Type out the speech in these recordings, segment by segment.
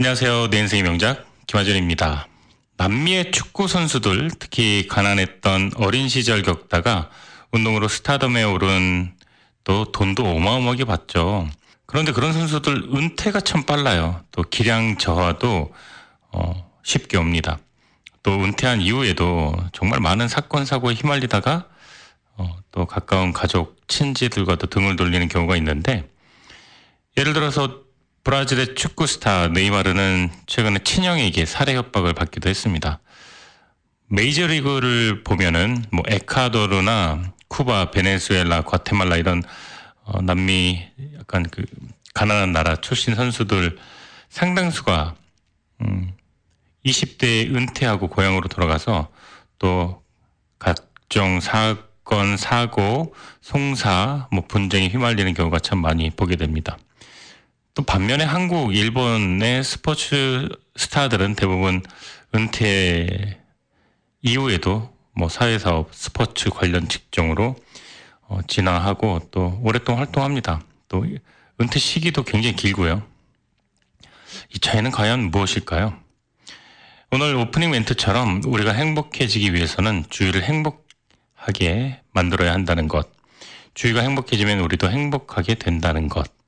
안녕하세요. 내 인생의 명작 김하준입니다. 남미의 축구 선수들, 특히 가난했던 어린 시절 겪다가 운동으로 스타덤에 오른 또 돈도 어마어마하게 받죠. 그런데 그런 선수들 은퇴가 참 빨라요. 또 기량 저하도 어, 쉽게 옵니다. 또 은퇴한 이후에도 정말 많은 사건 사고에 휘말리다가 어, 또 가까운 가족 친지들과도 등을 돌리는 경우가 있는데 예를 들어서 브라질의 축구 스타 네이마르는 최근에 친형에게 살해 협박을 받기도 했습니다. 메이저리그를 보면은 뭐 에콰도르나 쿠바, 베네수엘라, 과테말라 이런 어, 남미 약간 그 가난한 나라 출신 선수들 상당수가 음 20대에 은퇴하고 고향으로 돌아가서 또 각종 사건, 사고, 송사, 뭐 분쟁에 휘말리는 경우가 참 많이 보게 됩니다. 또 반면에 한국, 일본의 스포츠 스타들은 대부분 은퇴 이후에도 뭐 사회사업, 스포츠 관련 직종으로 어, 진화하고 또 오랫동안 활동합니다. 또 은퇴 시기도 굉장히 길고요. 이 차이는 과연 무엇일까요? 오늘 오프닝 멘트처럼 우리가 행복해지기 위해서는 주위를 행복하게 만들어야 한다는 것. 주위가 행복해지면 우리도 행복하게 된다는 것.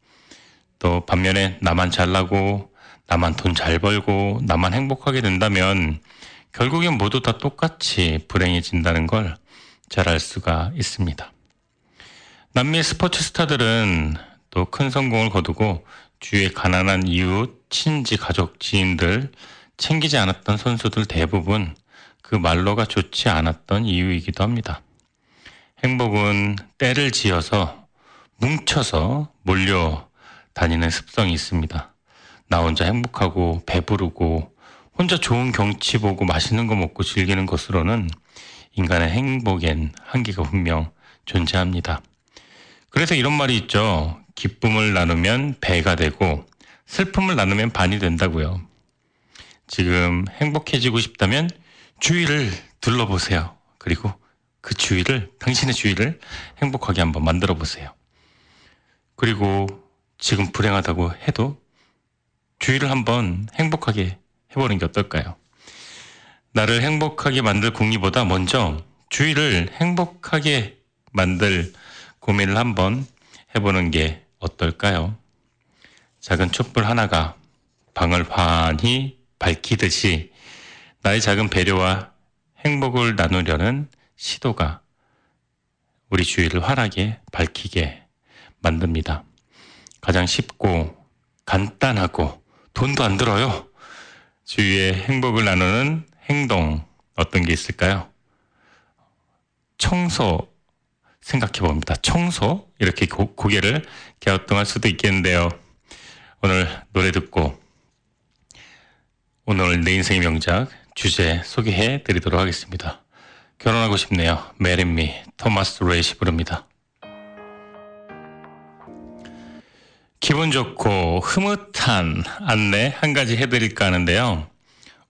또 반면에 나만 잘나고 나만 돈 잘 벌고 나만 행복하게 된다면 결국엔 모두 다 똑같이 불행해진다는 걸 잘 알 수가 있습니다. 남미 스포츠 스타들은 또 큰 성공을 거두고 주위의 가난한 이웃, 친지, 가족, 지인들 챙기지 않았던 선수들 대부분 그 말로가 좋지 않았던 이유이기도 합니다. 행복은 때를 지어서 뭉쳐서 몰려 다니는 습성이 있습니다. 나 혼자 행복하고 배부르고 혼자 좋은 경치 보고 맛있는 거 먹고 즐기는 것으로는 인간의 행복엔 한계가 분명 존재합니다. 그래서 이런 말이 있죠. 기쁨을 나누면 배가 되고 슬픔을 나누면 반이 된다고요. 지금 행복해지고 싶다면 주위를 둘러보세요. 그리고 그 주위를, 당신의 주위를 행복하게 한번 만들어 보세요. 그리고 지금 불행하다고 해도 주위를 한번 행복하게 해보는 게 어떨까요? 나를 행복하게 만들 궁리보다 먼저 주위를 행복하게 만들 고민을 한번 해보는 게 어떨까요? 작은 촛불 하나가 방을 환히 밝히듯이 나의 작은 배려와 행복을 나누려는 시도가 우리 주위를 환하게 밝히게 만듭니다. 가장 쉽고 간단하고 돈도 안 들어요. 주위의 행복을 나누는 행동 어떤 게 있을까요? 청소 생각해 봅니다. 청소 이렇게 고, 고개를 갸우뚱할 수도 있겠는데요. 오늘 노래 듣고 오늘 내 인생의 명작 주제 소개해 드리도록 하겠습니다. 결혼하고 싶네요. Marry Me 토마스 렛이 부릅니다. 기분 좋고 흐뭇한 안내 한 가지 해드릴까 하는데요.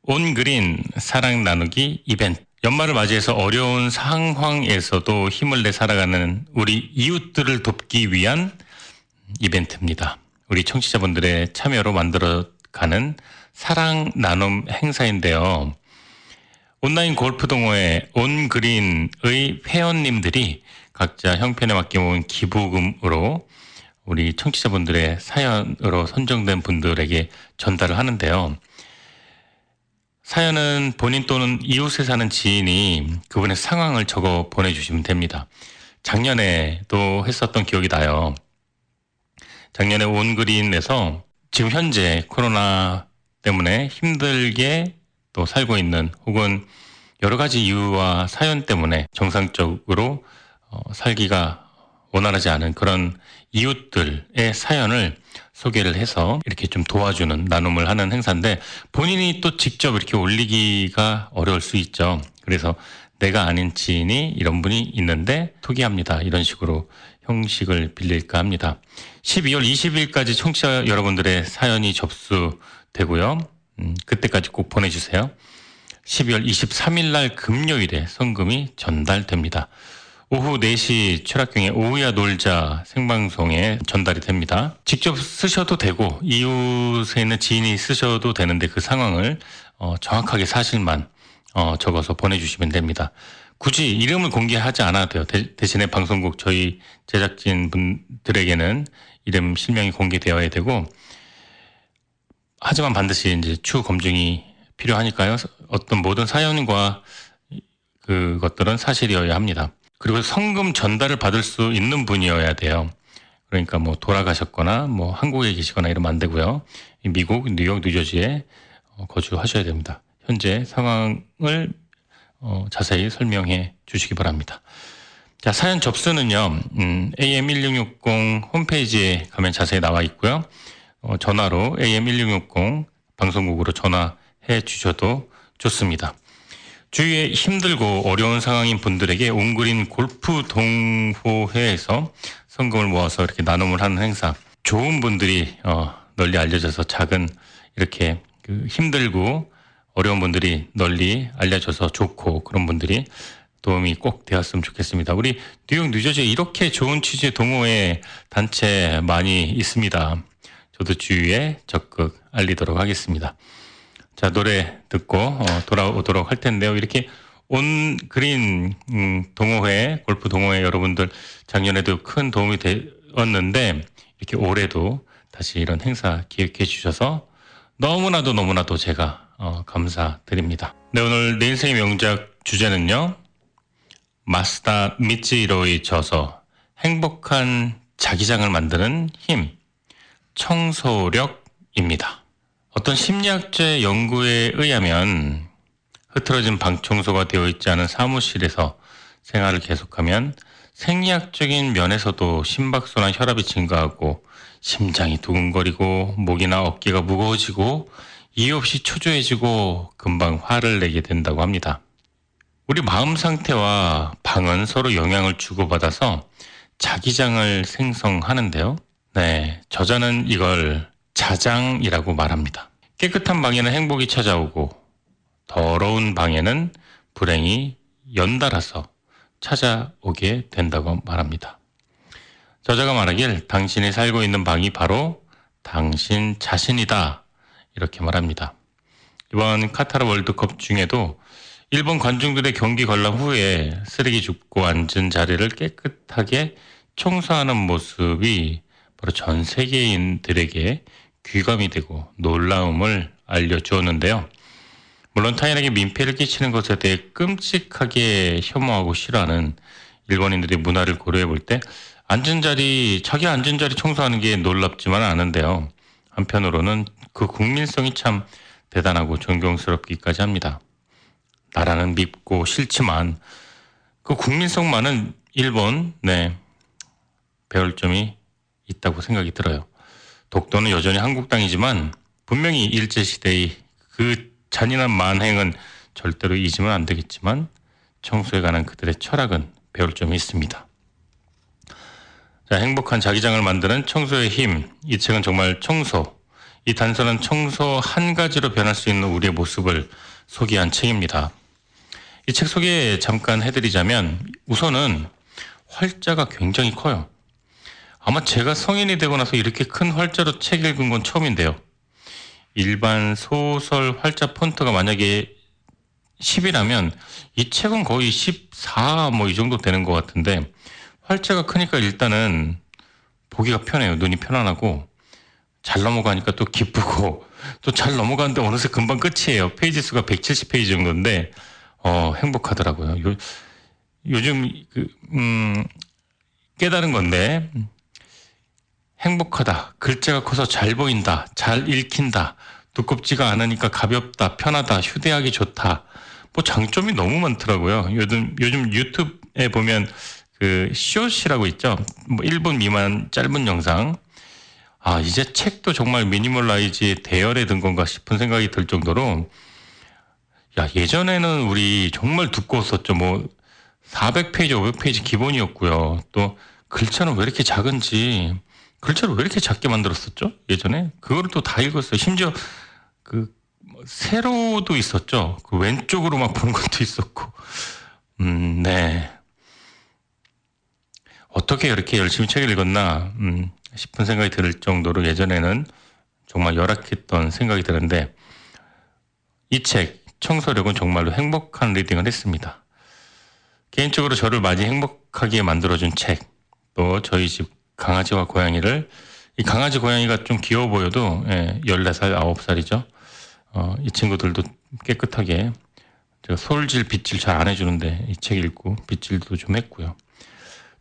온그린 사랑 나누기 이벤트. 연말을 맞이해서 어려운 상황에서도 힘을 내 살아가는 우리 이웃들을 돕기 위한 이벤트입니다. 우리 청취자분들의 참여로 만들어가는 사랑 나눔 행사인데요. 온라인 골프 동호회 온그린의 회원님들이 각자 형편에 모은 기부금으로 우리 청취자분들의 사연으로 선정된 분들에게 전달을 하는데요. 사연은 본인 또는 이웃에 사는 지인이 그분의 상황을 적어 보내주시면 됩니다. 작년에도 했었던 기억이 나요. 작년에 온그린에서 지금 현재 코로나 때문에 힘들게 또 살고 있는 혹은 여러 가지 이유와 사연 때문에 정상적으로 어, 살기가 원활하지 않은 그런 이웃들의 사연을 소개를 해서 이렇게 좀 도와주는 나눔을 하는 행사인데 본인이 또 직접 이렇게 올리기가 어려울 수 있죠. 그래서 내가 아닌 지인이 이런 분이 있는데 토기합니다. 이런 식으로 형식을 빌릴까 합니다. 12월 20일까지 청취자 여러분들의 사연이 접수되고요. 음, 그때까지 꼭 보내주세요. 12월 23일 날 금요일에 성금이 전달됩니다. 오후 4시 최락경의 오후야 놀자 생방송에 전달이 됩니다. 직접 쓰셔도 되고 이웃에 있는 지인이 쓰셔도 되는데 그 상황을 어, 정확하게 사실만 어, 적어서 보내주시면 됩니다. 굳이 이름을 공개하지 않아도 돼요. 대, 신에 방송국 저희 제작진 분들에게는 이름 실명이 공개되어야 되고 하지만 반드시 이제 추후 검증이 필요하니까요. 어떤 모든 사연과 그것들은 사실이어야 합니다. 그리고 성금 전달을 받을 수 있는 분이어야 돼요. 그러니까 뭐 돌아가셨거나 뭐 한국에 계시거나 이러면 안 되고요. 미국 뉴욕 뉴저지에 어, 거주하셔야 됩니다. 현재 상황을 어, 자세히 설명해 주시기 바랍니다. 자, 사연 접수는요, 음, AM1660 홈페이지에 가면 자세히 나와 있고요. 어, 전화로 AM1660 방송국으로 전화해 주셔도 좋습니다. 주위에 힘들고 어려운 상황인 분들에게 옹그린 골프 동호회에서 성금을 모아서 이렇게 나눔을 하는 행사. 좋은 분들이 어, 널리 알려져서 작은 이렇게 그 힘들고 어려운 분들이 널리 알려져서 좋고 그런 분들이 도움이 꼭 되었으면 좋겠습니다. 우리 뉴욕 뉴저지에 이렇게 좋은 취지의 동호회 단체 많이 있습니다. 저도 주위에 적극 알리도록 하겠습니다. 자, 노래 듣고 어, 돌아오도록 할 텐데요. 이렇게 온 그린 음, 동호회, 골프 동호회 여러분들 작년에도 큰 도움이 되었는데 이렇게 올해도 다시 이런 행사 기획해 주셔서 너무나도 너무나도 제가 어, 감사드립니다. 네, 오늘 내 인생의 명작 주제는요. 마스다 미치로의 저서 행복한 자기장을 만드는 힘 청소력입니다. 어떤 심리학자의 연구에 의하면 흐트러진 방 청소가 되어 있지 않은 사무실에서 생활을 계속하면 생리학적인 면에서도 심박수나 혈압이 증가하고 심장이 두근거리고 목이나 어깨가 무거워지고 이유 없이 초조해지고 금방 화를 내게 된다고 합니다. 우리 마음 상태와 방은 서로 영향을 주고받아서 자기장을 생성하는데요. 네, 저자는 이걸 자장이라고 말합니다. 깨끗한 방에는 행복이 찾아오고 더러운 방에는 불행이 연달아서 찾아오게 된다고 말합니다. 저자가 말하길 당신이 살고 있는 방이 바로 당신 자신이다. 이렇게 말합니다. 이번 카타르 월드컵 중에도 일본 관중들의 경기 관람 후에 쓰레기 줍고 앉은 자리를 깨끗하게 청소하는 모습이 바로 전 세계인들에게 귀감이 되고 놀라움을 알려주었는데요. 물론 타인에게 민폐를 끼치는 것에 대해 끔찍하게 혐오하고 싫어하는 일본인들의 문화를 고려해 볼 때 앉은 자리, 자기 앉은 자리 청소하는 게 놀랍지만은 않은데요. 한편으로는 그 국민성이 참 대단하고 존경스럽기까지 합니다. 나라는 밉고 싫지만 그 국민성만은 일본, 네, 배울 점이 있다고 생각이 들어요. 독도는 여전히 한국 땅이지만 분명히 일제 시대의 그 잔인한 만행은 절대로 잊으면 안 되겠지만 청소에 관한 그들의 철학은 배울 점이 있습니다. 자, 행복한 자기장을 만드는 청소의 힘. 이 책은 정말 청소. 이 단서는 청소 한 가지로 변할 수 있는 우리의 모습을 소개한 책입니다. 이 책 소개 잠깐 해드리자면 우선은 활자가 굉장히 커요. 아마 제가 성인이 되고 나서 이렇게 큰 활자로 책 읽은 건 처음인데요. 일반 소설 활자 폰트가 만약에 10이라면 이 책은 거의 14 뭐 이 정도 되는 것 같은데 활자가 크니까 일단은 보기가 편해요. 눈이 편안하고 잘 넘어가니까 또 기쁘고 또 잘 넘어가는데 어느새 금방 끝이에요. 페이지 수가 170페이지 정도인데 어 행복하더라고요. 요, 요즘 그, 음, 깨달은 건데 행복하다. 글자가 커서 잘 보인다. 잘 읽힌다. 두껍지가 않으니까 가볍다. 편하다. 휴대하기 좋다. 뭐 장점이 너무 많더라고요. 요즘, 요즘 유튜브에 보면 그 숏이라고 있죠. 뭐 1분 미만 짧은 영상. 아, 이제 책도 정말 미니멀라이즈의 대열에 든 건가 싶은 생각이 들 정도로 야, 예전에는 우리 정말 두꺼웠었죠. 뭐 400페이지, 500페이지 기본이었고요. 또 글자는 왜 이렇게 작은지 글자를 왜 이렇게 작게 만들었었죠? 예전에 그거를 또 다 읽었어요. 심지어 그 세로도 있었죠. 그 왼쪽으로 막 보는 것도 있었고, 음, 네. 어떻게 이렇게 열심히 책을 읽었나 음, 싶은 생각이 들 정도로 예전에는 정말 열악했던 생각이 드는데 이 책 청소력은 정말로 행복한 리딩을 했습니다. 개인적으로 저를 많이 행복하게 만들어준 책, 또 저희 집 강아지와 고양이를 이 강아지 고양이가 좀 귀여워 보여도 예, 14살, 9살이죠. 어, 이 친구들도 깨끗하게 제가 솔질, 빗질 잘 안 해주는데 이 책 읽고 빗질도 좀 했고요.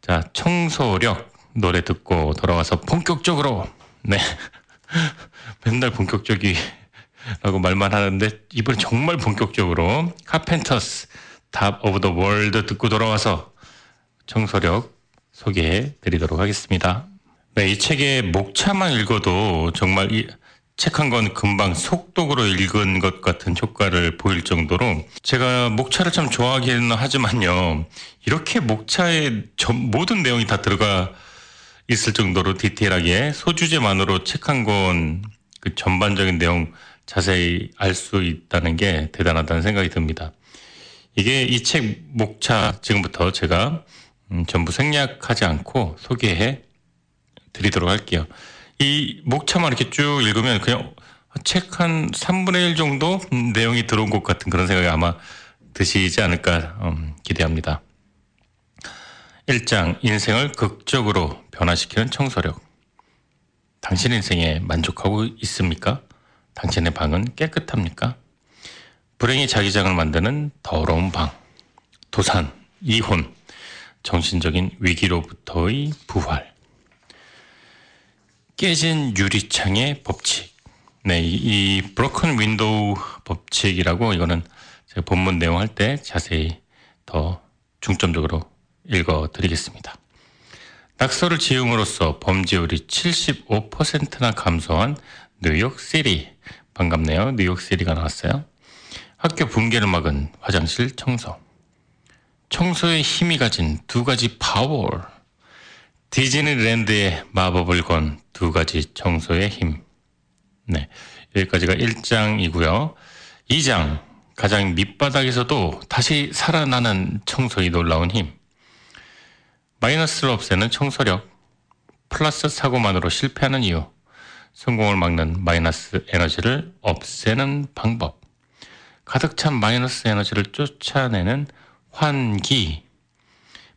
자, 청소력 노래 듣고 돌아와서 본격적으로 네 맨날 본격적이라고 말만 하는데 이번에 정말 본격적으로 카펜터스 Top of the World 듣고 돌아와서 청소력 소개해 드리도록 하겠습니다. 네, 이 책의 목차만 읽어도 정말 이 책 한 권 금방 속독으로 읽은 것 같은 효과를 보일 정도로 제가 목차를 참 좋아하기는 하지만요. 이렇게 목차에 전, 모든 내용이 다 들어가 있을 정도로 디테일하게 소주제만으로 책 한 권 그 전반적인 내용 자세히 알 수 있다는 게 대단하다는 생각이 듭니다. 이게 이 책 목차 지금부터 제가 음, 전부 생략하지 않고 소개해 드리도록 할게요. 이 목차만 이렇게 쭉 읽으면 그냥 책 한 3분의 1 정도 내용이 들어온 것 같은 그런 생각이 아마 드시지 않을까 음, 기대합니다. 1장 인생을 극적으로 변화시키는 청소력. 당신 인생에 만족하고 있습니까? 당신의 방은 깨끗합니까? 불행의 자기장을 만드는 더러운 방. 도산, 이혼, 정신적인 위기로부터의 부활. 깨진 유리창의 법칙. 네, 이, 이 broken window 법칙이라고 이거는 제가 본문 내용 할 때 자세히 더 중점적으로 읽어 드리겠습니다. 낙서를 지음으로써 범죄율이 75%나 감소한 뉴욕 City. 반갑네요. 뉴욕 City가 나왔어요. 학교 붕괴를 막은 화장실 청소. 청소의 힘이 가진 두 가지 파워. 디즈니랜드의 마법을 건 두 가지 청소의 힘. 네. 여기까지가 1장이고요. 2장. 가장 밑바닥에서도 다시 살아나는 청소의 놀라운 힘. 마이너스를 없애는 청소력. 플러스 사고만으로 실패하는 이유. 성공을 막는 마이너스 에너지를 없애는 방법. 가득 찬 마이너스 에너지를 쫓아내는 환기.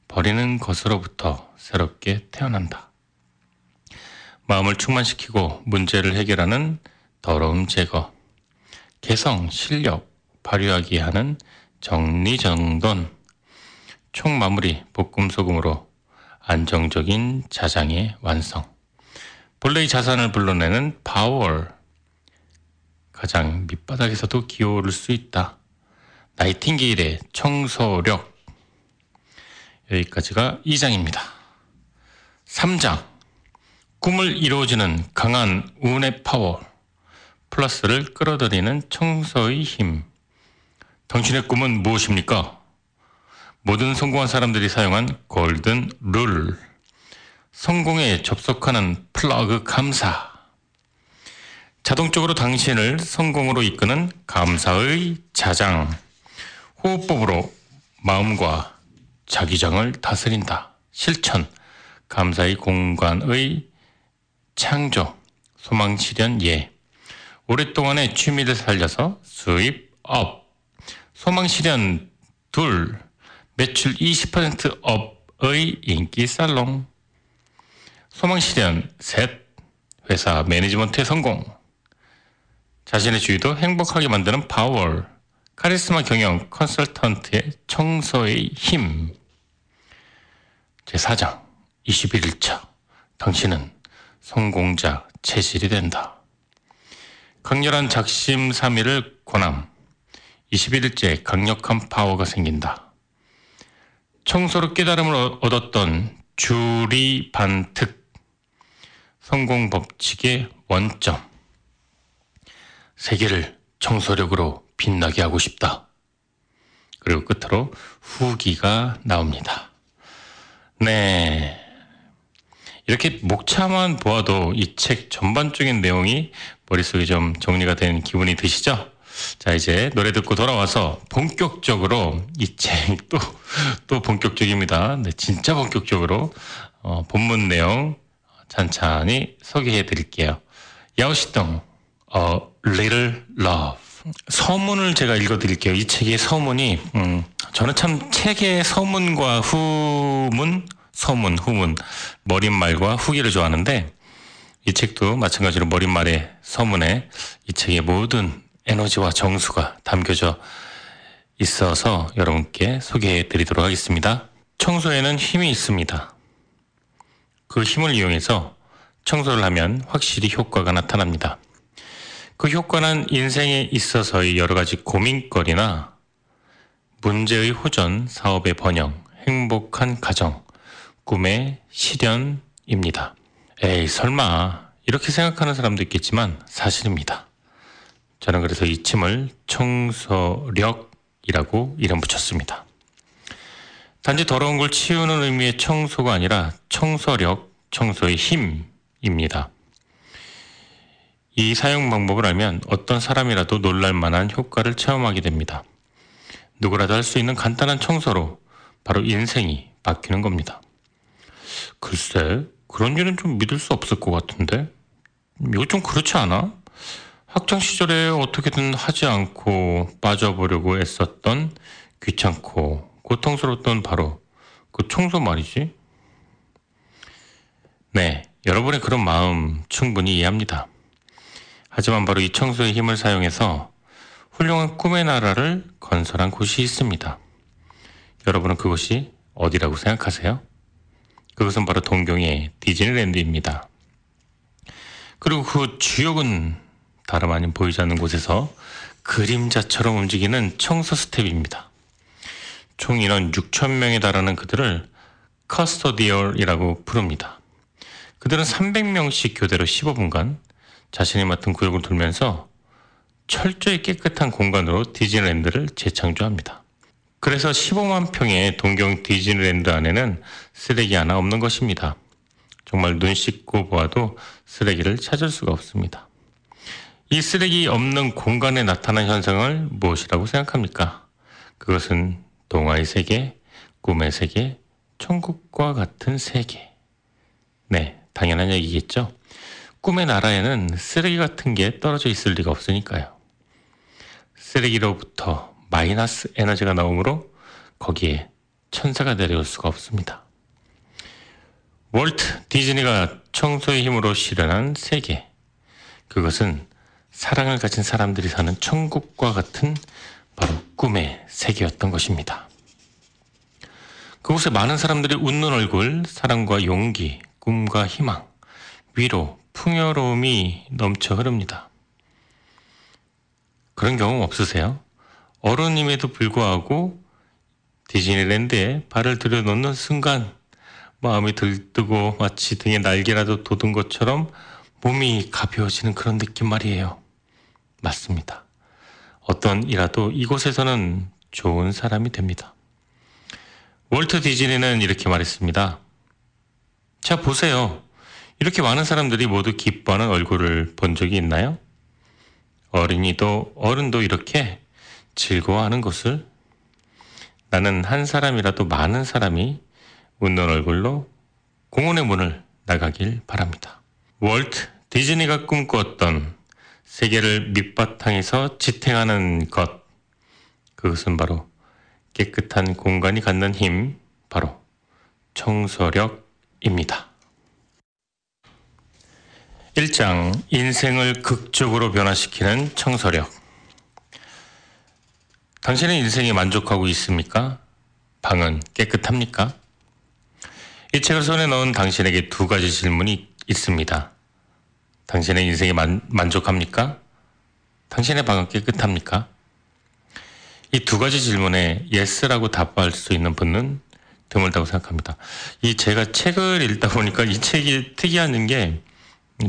버리는 것으로부터 새롭게 태어난다. 마음을 충만시키고 문제를 해결하는 더러움 제거. 개성, 실력, 발휘하게 하는 정리정돈. 총 마무리, 볶음 소금으로 안정적인 자장의 완성. 본래의 자산을 불러내는 파워. 가장 밑바닥에서도 기어오를 수 있다. 나이팅게일의 청소력. 여기까지가 2장입니다. 3장. 꿈을 이루어지는 강한 운의 파워. 플러스를 끌어들이는 청소의 힘. 당신의 꿈은 무엇입니까? 모든 성공한 사람들이 사용한 golden rule. 성공에 접속하는 플러그 감사. 자동적으로 당신을 성공으로 이끄는 감사의 자장. 호흡법으로 마음과 자기장을 다스린다. 실천. 감사의 공간의 창조. 소망 실현 예. 오랫동안의 취미를 살려서 수입 up. 소망 실현 둘. 매출 20% up의 인기 살롱. 소망 실현 셋. 회사 매니지먼트의 성공. 자신의 주위도 행복하게 만드는 파워. 카리스마 경영 컨설턴트의 청소의 힘. 제4장 21일차 당신은 성공자 체질이 된다. 강렬한 작심 삼일을 권함. 21일째 강력한 파워가 생긴다. 청소로 깨달음을 얻었던 주리 반특. 성공 법칙의 원점. 세계를 청소력으로 빛나게 하고 싶다. 그리고 끝으로 후기가 나옵니다. 네. 이렇게 목차만 보아도 이 책 전반적인 내용이 머릿속에 좀 정리가 된 기분이 드시죠? 자, 이제 노래 듣고 돌아와서 본격적으로 이 책 또, 또 본격적입니다. 네, 진짜 본격적으로, 어, 본문 내용 찬찬히 소개해 드릴게요. 야오시동, A Little Love. 서문을 제가 읽어 드릴게요. 이 책의 서문이, 음, 저는 참 책의 서문과 후문, 서문, 후문, 머릿말과 후기를 좋아하는데, 이 책도 마찬가지로 머릿말의 서문에 이 책의 모든 에너지와 정수가 담겨져 있어서 여러분께 소개해 드리도록 하겠습니다. 청소에는 힘이 있습니다. 그 힘을 이용해서 청소를 하면 확실히 효과가 나타납니다. 그 효과는 인생에 있어서의 여러 가지 고민거리나 문제의 호전, 사업의 번영, 행복한 가정, 꿈의 실현입니다. 에이, 설마. 이렇게 생각하는 사람도 있겠지만 사실입니다. 저는 그래서 이 침을 청소력이라고 이름 붙였습니다. 단지 더러운 걸 치우는 의미의 청소가 아니라 청소력, 청소의 힘입니다. 이 사용 방법을 알면 어떤 사람이라도 놀랄 만한 효과를 체험하게 됩니다. 누구라도 할 수 있는 간단한 청소로 바로 인생이 바뀌는 겁니다. 글쎄, 그런 일은 좀 믿을 수 없을 것 같은데? 이거 좀 그렇지 않아? 학창 시절에 어떻게든 하지 않고 빠져보려고 애썼던 귀찮고 고통스러웠던 바로 그 청소 말이지. 네, 여러분의 그런 마음 충분히 이해합니다. 하지만 바로 이 청소의 힘을 사용해서 훌륭한 꿈의 나라를 건설한 곳이 있습니다. 여러분은 그곳이 어디라고 생각하세요? 그것은 바로 동경의 디즈니랜드입니다. 그리고 그 주역은 다름 아닌 보이지 않는 곳에서 그림자처럼 움직이는 청소 스태프입니다. 총 인원 6천명에 달하는 그들을 custodial이라고 부릅니다. 그들은 300명씩 교대로 15분간 자신이 맡은 구역을 돌면서 철저히 깨끗한 공간으로 디즈니랜드를 재창조합니다. 그래서 15만 평의 동경 디즈니랜드 안에는 쓰레기 하나 없는 것입니다. 정말 눈 씻고 보아도 쓰레기를 찾을 수가 없습니다. 이 쓰레기 없는 공간에 나타난 현상을 무엇이라고 생각합니까? 그것은 동화의 세계, 꿈의 세계, 천국과 같은 세계. 네, 당연한 얘기겠죠? 꿈의 나라에는 쓰레기 같은 게 떨어져 있을 리가 없으니까요. 쓰레기로부터 마이너스 에너지가 나오므로 거기에 천사가 내려올 수가 없습니다. 월트 디즈니가 청소의 힘으로 실현한 세계. 그것은 사랑을 가진 사람들이 사는 천국과 같은 바로 꿈의 세계였던 것입니다. 그곳에 많은 사람들이 웃는 얼굴, 사랑과 용기, 꿈과 희망, 위로, 풍요로움이 넘쳐 흐릅니다. 그런 경험 없으세요? 어른임에도 불구하고 디즈니랜드에 발을 들여놓는 순간 마음이 들뜨고 마치 등에 날개라도 돋은 것처럼 몸이 가벼워지는 그런 느낌 말이에요. 맞습니다. 어떤 이라도 이곳에서는 좋은 사람이 됩니다. 월트 디즈니는 이렇게 말했습니다. 자, 보세요. 이렇게 많은 사람들이 모두 기뻐하는 얼굴을 본 적이 있나요? 어린이도 어른도 이렇게 즐거워하는 것을 나는 한 사람이라도 많은 사람이 웃는 얼굴로 공원의 문을 나가길 바랍니다. 월트 디즈니가 꿈꾸었던 세계를 밑바탕에서 지탱하는 것. 그것은 바로 깨끗한 공간이 갖는 힘, 바로 청소력입니다. 1장 인생을 극적으로 변화시키는 청소력. 당신의 인생에 만족하고 있습니까? 방은 깨끗합니까? 이 책을 손에 넣은 당신에게 두 가지 질문이 있습니다. 당신의 인생에 만, 만족합니까? 당신의 방은 깨끗합니까? 이 두 가지 질문에 yes라고 답할 수 있는 분은 드물다고 생각합니다. 이 제가 책을 읽다 보니까 이 책이 특이한 게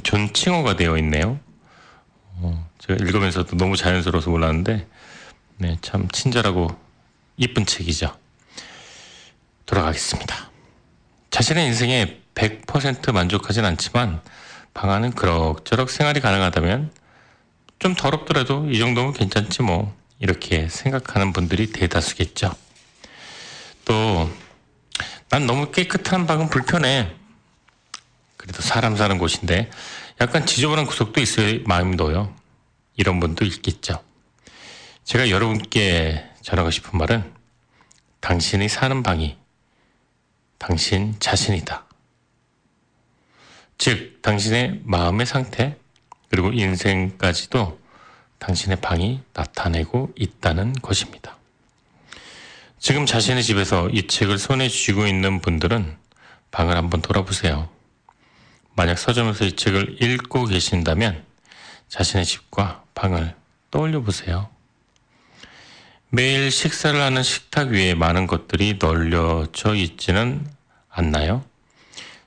존칭어가 되어 있네요. 어, 제가 읽으면서도 너무 자연스러워서 몰랐는데, 네, 참 친절하고 이쁜 책이죠. 돌아가겠습니다. 자신의 인생에 100% 만족하진 않지만, 방 안은 그럭저럭 생활이 가능하다면 좀 더럽더라도 이 정도면 괜찮지 뭐 이렇게 생각하는 분들이 대다수겠죠. 또 난 너무 깨끗한 방은 불편해. 그래도 사람 사는 곳인데 약간 지저분한 구석도 있어야 마음이 놓여. 이런 분도 있겠죠. 제가 여러분께 전하고 싶은 말은 당신이 사는 방이 당신 자신이다. 즉, 당신의 마음의 상태, 그리고 인생까지도 당신의 방이 나타내고 있다는 것입니다. 지금 자신의 집에서 이 책을 손에 쥐고 있는 분들은 방을 한번 돌아보세요. 만약 서점에서 이 책을 읽고 계신다면 자신의 집과 방을 떠올려 보세요. 매일 식사를 하는 식탁 위에 많은 것들이 널려져 있지는 않나요?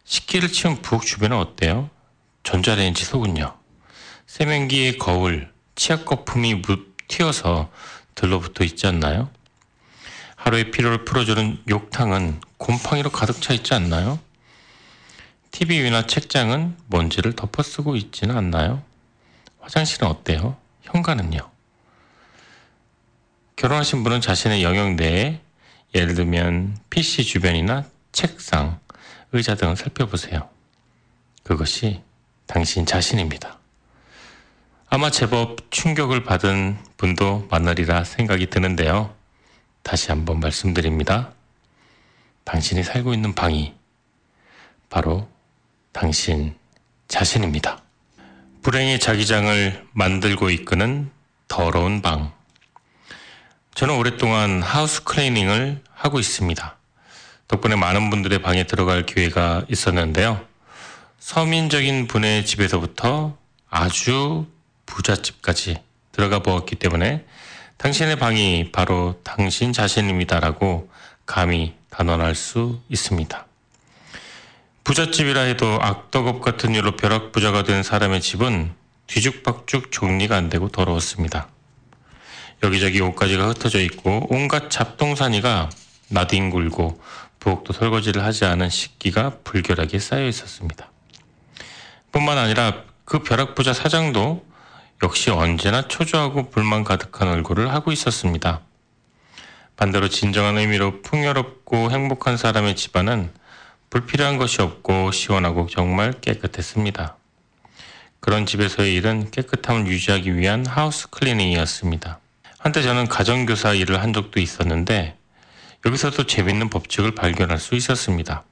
식기를 치운 부엌 주변은 어때요? 전자레인지 속은요? 세면기의 거울, 치약 거품이 튀어서 들러붙어 있지 않나요? 하루의 피로를 풀어주는 욕탕은 곰팡이로 가득 차 있지 않나요? TV 위나 책장은 먼지를 덮어쓰고 있지는 않나요? 화장실은 어때요? 현관은요? 결혼하신 분은 자신의 영역 내에 예를 들면 PC 주변이나 책상, 의자 등을 살펴보세요. 그것이 당신 자신입니다. 아마 제법 충격을 받은 분도 많으리라 생각이 드는데요. 다시 한번 말씀드립니다. 당신이 살고 있는 방이 바로 당신 자신입니다. 불행의 자기장을 만들고 이끄는 더러운 방. 저는 오랫동안 하우스 클리닝을 하고 있습니다. 덕분에 많은 분들의 방에 들어갈 기회가 있었는데요. 서민적인 분의 집에서부터 아주 부잣집까지 들어가 보았기 때문에 당신의 방이 바로 당신 자신입니다라고 감히 단언할 수 있습니다. 부잣집이라 해도 악덕업 같은 일로 벼락부자가 된 사람의 집은 뒤죽박죽 정리가 안 되고 더러웠습니다. 여기저기 옷가지가 흩어져 있고 온갖 잡동사니가 나뒹굴고 부엌도 설거지를 하지 않은 식기가 불결하게 쌓여 있었습니다. 뿐만 아니라 그 벼락부자 사장도 역시 언제나 초조하고 불만 가득한 얼굴을 하고 있었습니다. 반대로 진정한 의미로 풍요롭고 행복한 사람의 집안은 불필요한 것이 없고 시원하고 정말 깨끗했습니다. 그런 집에서의 일은 깨끗함을 유지하기 위한 하우스 클리닝이었습니다. 한때 저는 가정교사 일을 한 적도 있었는데 여기서도 재밌는 법칙을 발견할 수 있었습니다.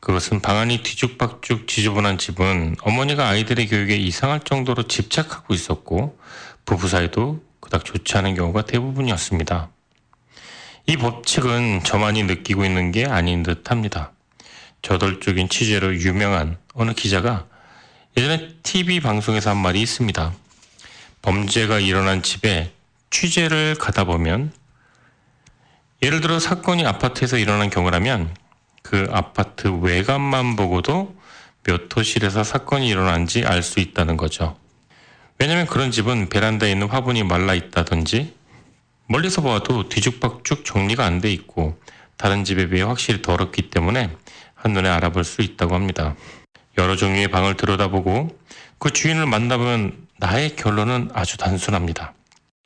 그것은 방안이 뒤죽박죽 지저분한 집은 어머니가 아이들의 교육에 이상할 정도로 집착하고 있었고 부부 사이도 그닥 좋지 않은 경우가 대부분이었습니다. 이 법칙은 저만이 느끼고 있는 게 아닌 듯 합니다. 저돌적인 취재로 유명한 어느 기자가 예전에 TV 방송에서 한 말이 있습니다. 범죄가 일어난 집에 취재를 가다 보면 예를 들어 사건이 아파트에서 일어난 경우라면 그 아파트 외관만 보고도 몇 호실에서 사건이 일어난지 알 수 있다는 거죠. 왜냐하면 그런 집은 베란다에 있는 화분이 말라 있다든지 멀리서 봐도 뒤죽박죽 정리가 안 돼 있고 다른 집에 비해 확실히 더럽기 때문에 한눈에 알아볼 수 있다고 합니다. 여러 종류의 방을 들여다보고 그 주인을 만나보면 나의 결론은 아주 단순합니다.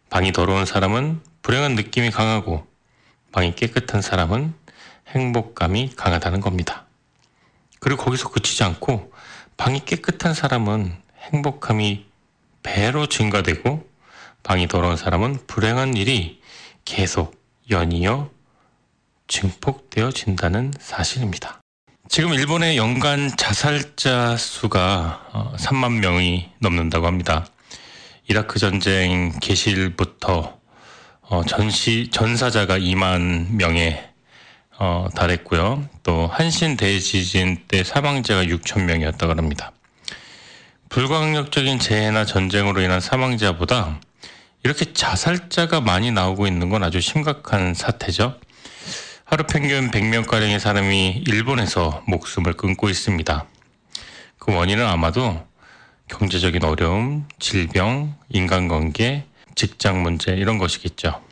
방이 더러운 사람은 불행한 느낌이 강하고 방이 깨끗한 사람은 행복감이 강하다는 겁니다. 그리고 거기서 그치지 않고 방이 깨끗한 사람은 행복감이 배로 증가되고 방이 더러운 사람은 불행한 일이 계속 연이어 증폭되어진다는 사실입니다. 지금 일본의 연간 자살자 수가 3만 어, 명이 넘는다고 합니다. 이라크 전쟁 개시일부터 어, 전시 전사자가 2만 명에 어, 달했고요. 또 한신 대지진 때 사망자가 6천 명이었다고 합니다. 불가항력적인 재해나 전쟁으로 인한 사망자보다 이렇게 자살자가 많이 나오고 있는 건 아주 심각한 사태죠. 하루 평균 100명가량의 사람이 일본에서 목숨을 끊고 있습니다. 그 원인은 아마도 경제적인 어려움, 질병, 인간관계, 직장 문제 이런 것이겠죠.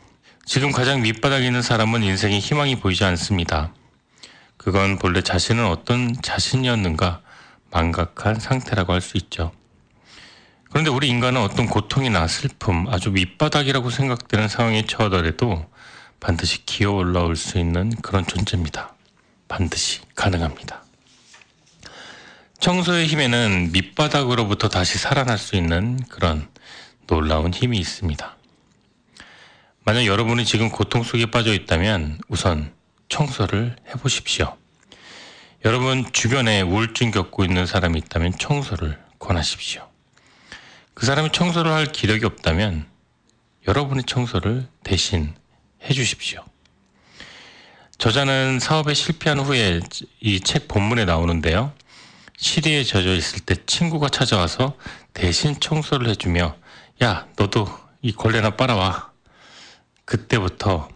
지금 가장 밑바닥에 있는 사람은 인생에 희망이 보이지 않습니다. 그건 본래 자신은 어떤 자신이었는가 망각한 상태라고 할 수 있죠. 그런데 우리 인간은 어떤 고통이나 슬픔, 아주 밑바닥이라고 생각되는 상황에 처하더라도 반드시 기어 올라올 수 있는 그런 존재입니다. 반드시 가능합니다. 청소의 힘에는 밑바닥으로부터 다시 살아날 수 있는 그런 놀라운 힘이 있습니다. 만약 여러분이 지금 고통 속에 빠져 있다면 우선 청소를 해보십시오. 여러분 주변에 우울증 겪고 있는 사람이 있다면 청소를 권하십시오. 그 사람이 청소를 할 기력이 없다면 여러분이 청소를 대신 해 주십시오. 저자는 사업에 실패한 후에 이 책 본문에 나오는데요. 시리에 젖어 있을 때 친구가 찾아와서 대신 청소를 해주며 야 너도 이 걸레나 빨아와. 그때부터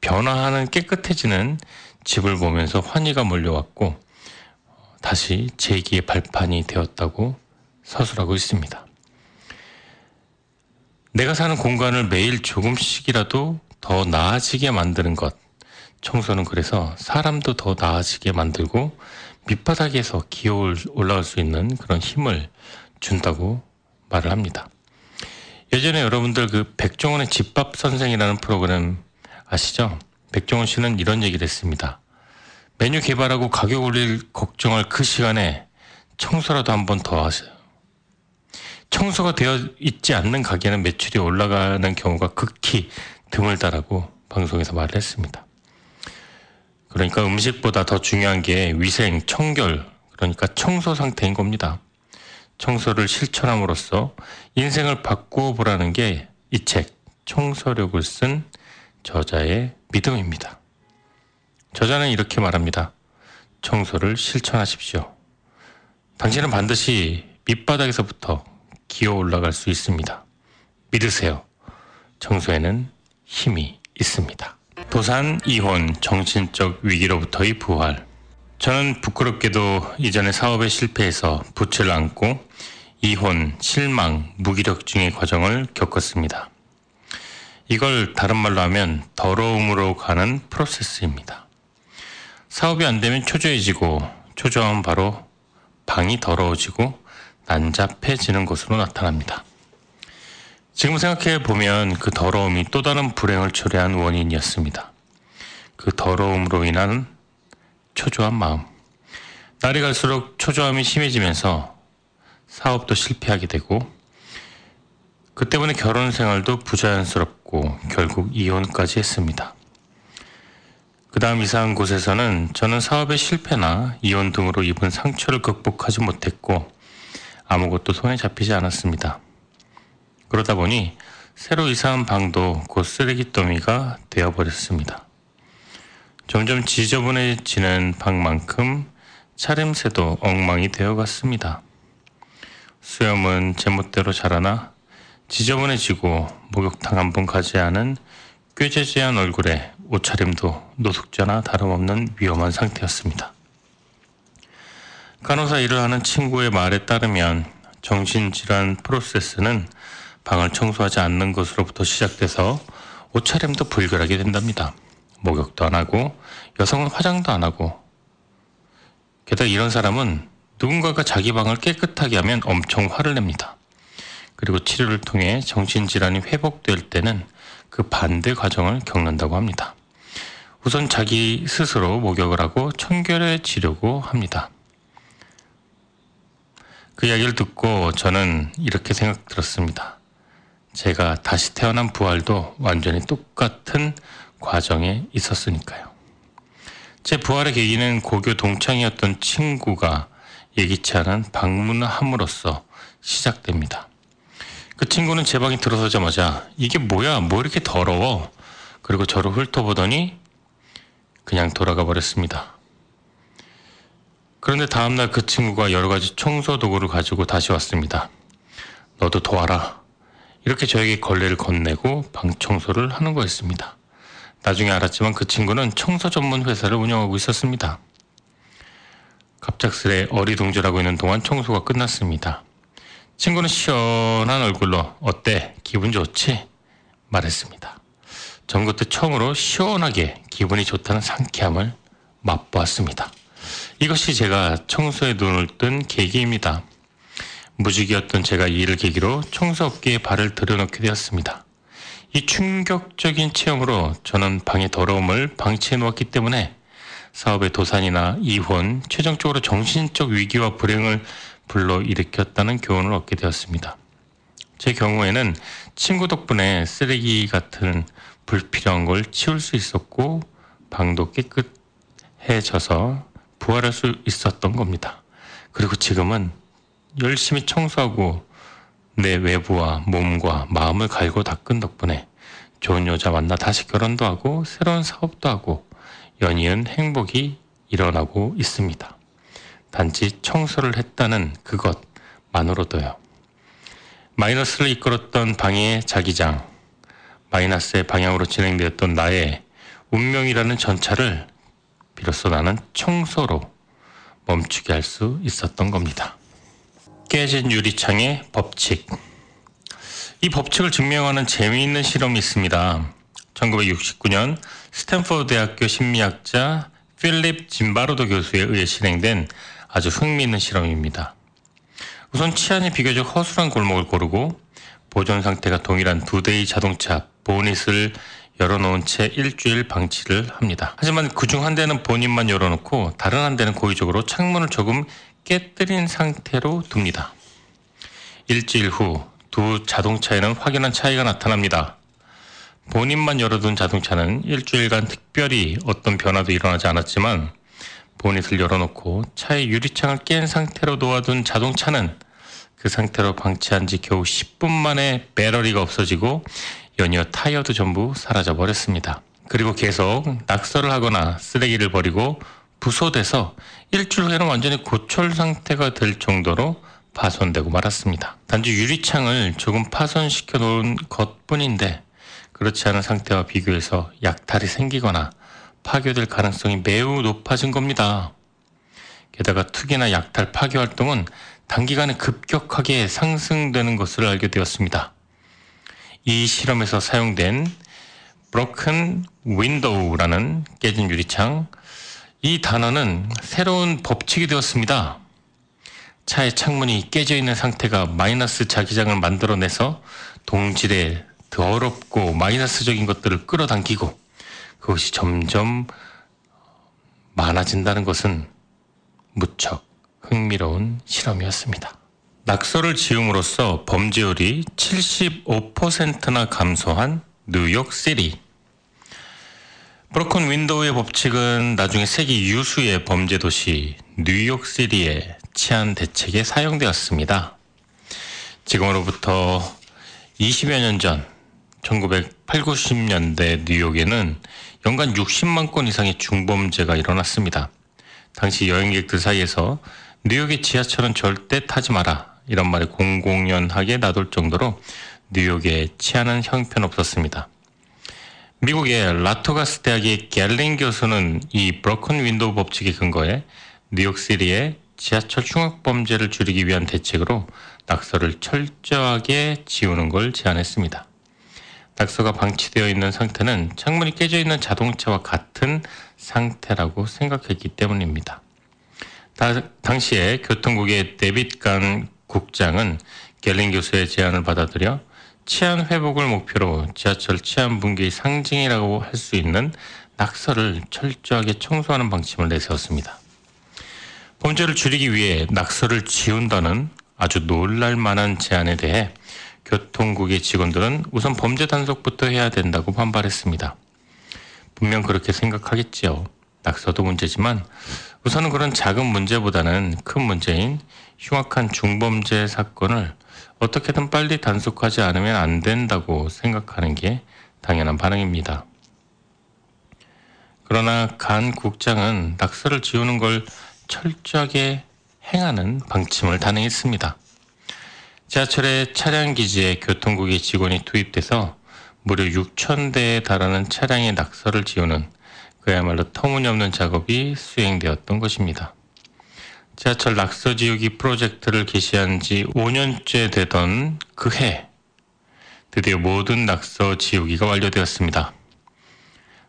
변화하는 깨끗해지는 집을 보면서 환희가 몰려왔고 다시 재기의 발판이 되었다고 서술하고 있습니다. 내가 사는 공간을 매일 조금씩이라도 더 나아지게 만드는 것. 청소는 그래서 사람도 더 나아지게 만들고 밑바닥에서 기어 올라올 수 있는 그런 힘을 준다고 말을 합니다. 예전에 여러분들 그 백종원의 집밥 선생이라는 프로그램 아시죠? 백종원 씨는 이런 얘기를 했습니다. 메뉴 개발하고 가격 올릴 걱정할 그 시간에 청소라도 한 번 더 하세요. 청소가 되어 있지 않는 가게는 매출이 올라가는 경우가 극히 드물다라고 방송에서 말을 했습니다. 그러니까 음식보다 더 중요한 게 위생, 청결, 그러니까 청소 상태인 겁니다. 청소를 실천함으로써 인생을 바꾸어 보라는 게 이 책, 청소력을 쓴 저자의 믿음입니다. 저자는 이렇게 말합니다. 청소를 실천하십시오. 당신은 반드시 밑바닥에서부터 기어 올라갈 수 있습니다. 믿으세요. 청소에는 힘이 있습니다. 도산 이혼 정신적 위기로부터의 부활. 저는 부끄럽게도 이전에 사업에 실패해서 부채를 안고 이혼, 실망, 무기력증의 과정을 겪었습니다. 이걸 다른 말로 하면 더러움으로 가는 프로세스입니다. 사업이 안 되면 초조해지고 초조하면 바로 방이 더러워지고 난잡해지는 것으로 나타납니다. 지금 생각해 보면 그 더러움이 또 다른 불행을 초래한 원인이었습니다. 그 더러움으로 인한 초조한 마음. 날이 갈수록 초조함이 심해지면서 사업도 실패하게 되고 그 때문에 결혼 생활도 부자연스럽고 결국 이혼까지 했습니다. 그 다음 이사한 곳에서는 저는 사업의 실패나 이혼 등으로 입은 상처를 극복하지 못했고 아무것도 손에 잡히지 않았습니다. 그러다 보니 새로 이사한 방도 곧 쓰레기 더미가 되어버렸습니다. 점점 지저분해지는 방만큼 차림새도 엉망이 되어갔습니다. 수염은 제멋대로 자라나 지저분해지고 목욕탕 한 번 가지 않은 꾀죄죄한 얼굴에 옷차림도 노숙자나 다름없는 위험한 상태였습니다. 간호사 일을 하는 친구의 말에 따르면 정신질환 프로세스는 방을 청소하지 않는 것으로부터 시작돼서 옷차림도 불결하게 된답니다. 목욕도 안 하고 여성은 화장도 안 하고 게다가 이런 사람은 누군가가 자기 방을 깨끗하게 하면 엄청 화를 냅니다. 그리고 치료를 통해 정신질환이 회복될 때는 그 반대 과정을 겪는다고 합니다. 우선 자기 스스로 목욕을 하고 청결해지려고 합니다. 그 이야기를 듣고 저는 이렇게 생각 들었습니다. 제가 다시 태어난 부활도 완전히 똑같은 과정에 있었으니까요. 제 부활의 계기는 고교 동창이었던 친구가 예기치 않은 방문을 함으로써 시작됩니다. 그 친구는 제 방에 들어서자마자 이게 뭐야? 뭐 이렇게 더러워? 그리고 저를 훑어보더니 그냥 돌아가 버렸습니다. 그런데 다음날 그 친구가 여러 가지 청소 도구를 가지고 다시 왔습니다. 너도 도와라. 이렇게 저에게 걸레를 건네고 방 청소를 하는 거였습니다. 나중에 알았지만 그 친구는 청소 전문 회사를 운영하고 있었습니다. 갑작스레 어리둥절하고 있는 동안 청소가 끝났습니다. 친구는 시원한 얼굴로 어때? 기분 좋지? 말했습니다. 전 그때 처음으로 시원하게 기분이 좋다는 상쾌함을 맛보았습니다. 이것이 제가 청소에 눈을 뜬 계기입니다. 무직이었던 제가 이 일을 계기로 청소 업계에 발을 들여놓게 되었습니다. 이 충격적인 체험으로 저는 방의 더러움을 방치해 놓았기 때문에 사업의 도산이나 이혼, 최종적으로 정신적 위기와 불행을 불러일으켰다는 교훈을 얻게 되었습니다. 제 경우에는 친구 덕분에 쓰레기 같은 불필요한 걸 치울 수 있었고 방도 깨끗해져서 부활할 수 있었던 겁니다. 그리고 지금은 열심히 청소하고 내 외부와 몸과 마음을 갈고 닦은 덕분에 좋은 여자 만나 다시 결혼도 하고 새로운 사업도 하고 연이은 행복이 일어나고 있습니다. 단지 청소를 했다는 그것만으로도요. 마이너스를 이끌었던 방해의 자기장, 마이너스의 방향으로 진행되었던 나의 운명이라는 전차를 비로소 나는 청소로 멈추게 할 수 있었던 겁니다. 깨진 유리창의 법칙. 이 법칙을 증명하는 재미있는 실험이 있습니다. 1969년 스탠퍼드 대학교 심리학자 필립 짐바로도 교수에 의해 실행된 아주 흥미있는 실험입니다. 우선 치안이 비교적 허술한 골목을 고르고 보존 상태가 동일한 두 대의 자동차 보닛을 열어놓은 채 일주일 방치를 합니다. 하지만 그중 한 대는 본인만 열어놓고 다른 한 대는 고의적으로 창문을 조금 깨뜨린 상태로 둡니다. 일주일 후 두 자동차에는 확연한 차이가 나타납니다. 본인만 열어둔 자동차는 일주일간 특별히 어떤 변화도 일어나지 않았지만 보닛을 열어놓고 차의 유리창을 깬 상태로 놓아둔 자동차는 그 상태로 방치한 지 겨우 10분 만에 배터리가 없어지고 연이어 타이어도 전부 사라져 버렸습니다. 그리고 계속 낙서를 하거나 쓰레기를 버리고 부소돼서 일주일 후에는 완전히 고철 상태가 될 정도로 파손되고 말았습니다. 단지 유리창을 조금 파손시켜 놓은 것 뿐인데 그렇지 않은 상태와 비교해서 약탈이 생기거나 파괴될 가능성이 매우 높아진 겁니다. 게다가 투기나 약탈 파괴 활동은 단기간에 급격하게 상승되는 것을 알게 되었습니다. 이 실험에서 사용된 broken window라는 깨진 유리창 이 단어는 새로운 법칙이 되었습니다. 차의 창문이 깨져 있는 상태가 마이너스 자기장을 만들어내서 동질의 더럽고 마이너스적인 것들을 끌어당기고 그것이 점점 많아진다는 것은 무척 흥미로운 실험이었습니다. 낙서를 지음으로써 범죄율이 75%나 감소한 뉴욕 시리. 브로큰 윈도우의 법칙은 나중에 세계 유수의 범죄 도시 뉴욕 시리의 치안 대책에 사용되었습니다. 지금으로부터 20여 년 전, 1980, 90년대 뉴욕에는 연간 60만 건 이상의 중범죄가 일어났습니다. 당시 여행객들 사이에서 뉴욕의 지하철은 절대 타지 마라 이런 말이 공공연하게 나돌 정도로 뉴욕의 치안은 형편없었습니다. 미국의 라토가스 대학의 켈링 교수는 이 broken window 법칙에 근거해 뉴욕 City의 지하철 흉악 범죄를 줄이기 위한 대책으로 낙서를 철저하게 지우는 걸 제안했습니다. 낙서가 방치되어 있는 상태는 창문이 깨져 있는 자동차와 같은 상태라고 생각했기 때문입니다. 다, 당시에 교통국의 데빗 간 국장은 갤링 교수의 제안을 받아들여 치안 회복을 목표로 지하철 치안 붕괴의 상징이라고 할 수 있는 낙서를 철저하게 청소하는 방침을 내세웠습니다. 범죄를 줄이기 위해 낙서를 지운다는 아주 놀랄 만한 제안에 대해 교통국의 직원들은 우선 범죄 단속부터 해야 된다고 반발했습니다. 분명 그렇게 생각하겠지요. 낙서도 문제지만 우선은 그런 작은 문제보다는 큰 문제인 흉악한 중범죄 사건을 어떻게든 빨리 단속하지 않으면 안 된다고 생각하는 게 당연한 반응입니다. 그러나 간 국장은 낙서를 지우는 걸 철저하게 행하는 방침을 단행했습니다. 지하철의 차량 기지에 교통국의 직원이 투입돼서 무려 6천 대에 달하는 차량의 낙서를 지우는 그야말로 터무니없는 작업이 수행되었던 것입니다. 지하철 낙서 지우기 프로젝트를 개시한 지 5년째 되던 그 해, 드디어 모든 낙서 지우기가 완료되었습니다.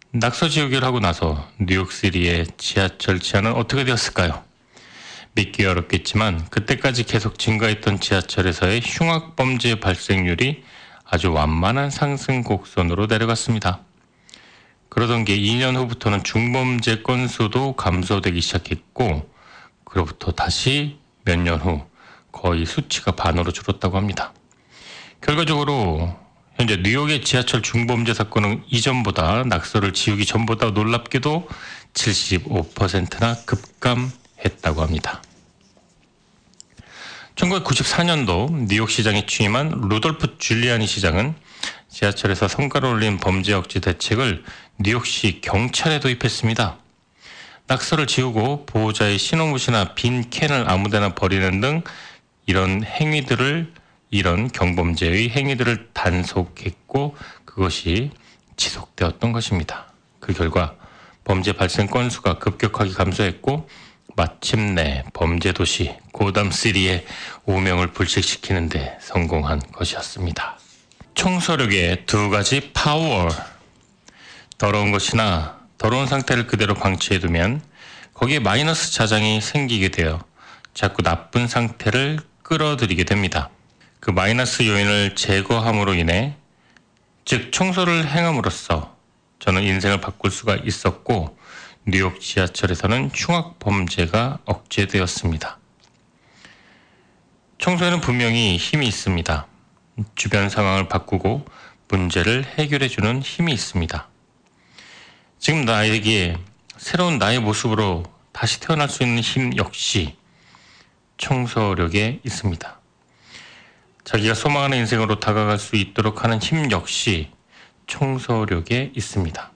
낙서 지우기를 하고 나서 뉴욕시리의 지하철 치안은 어떻게 되었을까요? 믿기 어렵겠지만 그때까지 계속 증가했던 지하철에서의 흉악 범죄 발생률이 아주 완만한 상승 곡선으로 내려갔습니다. 그러던 게 2년 후부터는 중범죄 건수도 감소되기 시작했고 그로부터 다시 몇 년 후 거의 수치가 반으로 줄었다고 합니다. 결과적으로 현재 뉴욕의 지하철 중범죄 사건은 이전보다 낙서를 지우기 전보다 놀랍게도 75%나 급감했다고 합니다. 1994년도 뉴욕 시장에 취임한 루돌프 줄리아니 시장은 지하철에서 성과를 올린 범죄 억제 대책을 뉴욕시 경찰에 도입했습니다. 낙서를 지우고 보호자의 신호무시나 빈 캔을 아무데나 버리는 등 이런 행위들을 이런 경범죄의 행위들을 단속했고 그것이 지속되었던 것입니다. 그 결과 범죄 발생 건수가 급격하게 감소했고 마침내 범죄 도시 고담 시리의 오명을 불식시키는데 성공한 것이었습니다. 청소력의 두 가지 파워. 더러운 것이나 더러운 상태를 그대로 방치해두면 거기에 마이너스 자장이 생기게 되어 자꾸 나쁜 상태를 끌어들이게 됩니다. 그 마이너스 요인을 제거함으로 인해 즉 청소를 행함으로써 저는 인생을 바꿀 수가 있었고 뉴욕 지하철에서는 흉악 범죄가 억제되었습니다. 청소에는 분명히 힘이 있습니다. 주변 상황을 바꾸고 문제를 해결해 주는 힘이 있습니다. 지금 나에게 새로운 나의 모습으로 다시 태어날 수 있는 힘 역시 청소력에 있습니다. 자기가 소망하는 인생으로 다가갈 수 있도록 하는 힘 역시 청소력에 있습니다.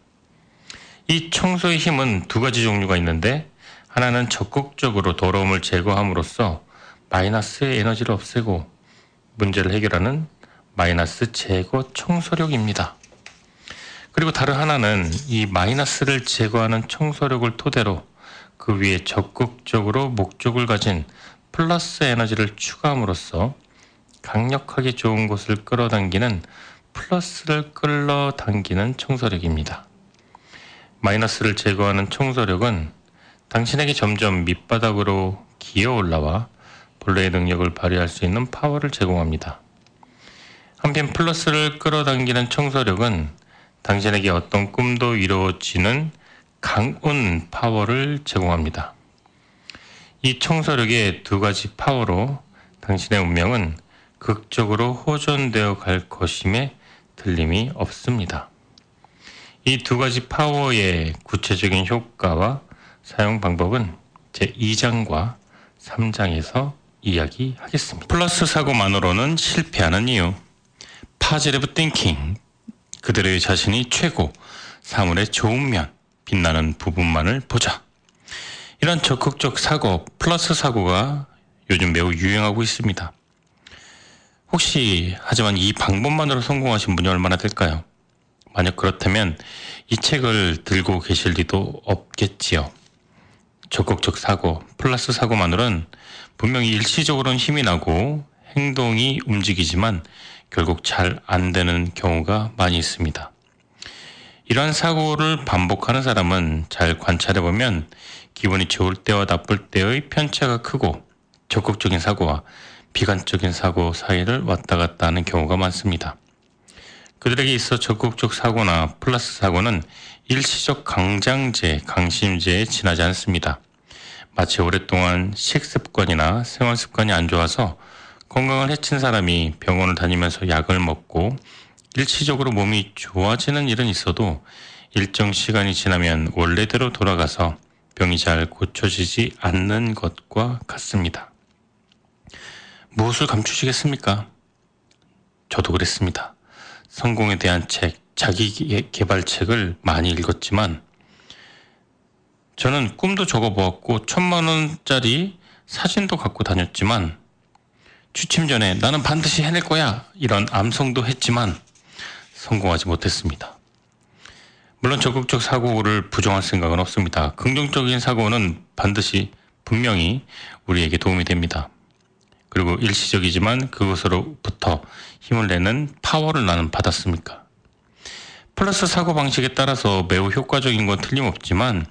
이 청소의 힘은 두 가지 종류가 있는데 하나는 적극적으로 더러움을 제거함으로써 마이너스의 에너지를 없애고 문제를 해결하는 마이너스 제거 청소력입니다. 그리고 다른 하나는 이 마이너스를 제거하는 청소력을 토대로 그 위에 적극적으로 목적을 가진 플러스 에너지를 추가함으로써 강력하게 좋은 곳을 끌어당기는 플러스를 끌어당기는 청소력입니다. 마이너스를 제거하는 청소력은 당신에게 점점 밑바닥으로 기어 올라와 본래의 능력을 발휘할 수 있는 파워를 제공합니다. 한편 플러스를 끌어당기는 청소력은 당신에게 어떤 꿈도 이루어지는 강운 파워를 제공합니다. 이 청소력의 두 가지 파워로 당신의 운명은 극적으로 호전되어 갈 것임에 틀림이 없습니다. 이 두 가지 파워의 구체적인 효과와 사용 방법은 제 2장과 3장에서 이야기하겠습니다. 플러스 사고만으로는 실패하는 이유. positive thinking. 그들의 자신이 최고. 사물의 좋은 면. 빛나는 부분만을 보자. 이런 적극적 사고, 플러스 사고가 요즘 매우 유행하고 있습니다. 혹시 하지만 이 방법만으로 성공하신 분이 얼마나 될까요? 만약 그렇다면 이 책을 들고 계실 리도 없겠지요. 적극적 사고, 플러스 사고만으로는 분명히 일시적으로는 힘이 나고 행동이 움직이지만 결국 잘 안 되는 경우가 많이 있습니다. 이러한 사고를 반복하는 사람은 잘 관찰해 보면 기분이 좋을 때와 나쁠 때의 편차가 크고 적극적인 사고와 비관적인 사고 사이를 왔다 갔다 하는 경우가 많습니다. 그들에게 있어 적극적 사고나 플러스 사고는 일시적 강장제, 강심제에 지나지 않습니다. 마치 오랫동안 식습관이나 생활습관이 안 좋아서 건강을 해친 사람이 병원을 다니면서 약을 먹고 일시적으로 몸이 좋아지는 일은 있어도 일정 시간이 지나면 원래대로 돌아가서 병이 잘 고쳐지지 않는 것과 같습니다. 무엇을 감추시겠습니까? 저도 그랬습니다. 성공에 대한 책, 자기 개발책을 많이 읽었지만 저는 꿈도 적어보았고 천만 원짜리 사진도 갖고 다녔지만 취침 전에 나는 반드시 해낼 거야 이런 암송도 했지만 성공하지 못했습니다. 물론 적극적 사고를 부정할 생각은 없습니다. 긍정적인 사고는 반드시 분명히 우리에게 도움이 됩니다. 그리고 일시적이지만 그것으로부터 힘을 내는 파워를 나는 받았습니까? 플러스 사고 방식에 따라서 매우 효과적인 건 틀림없지만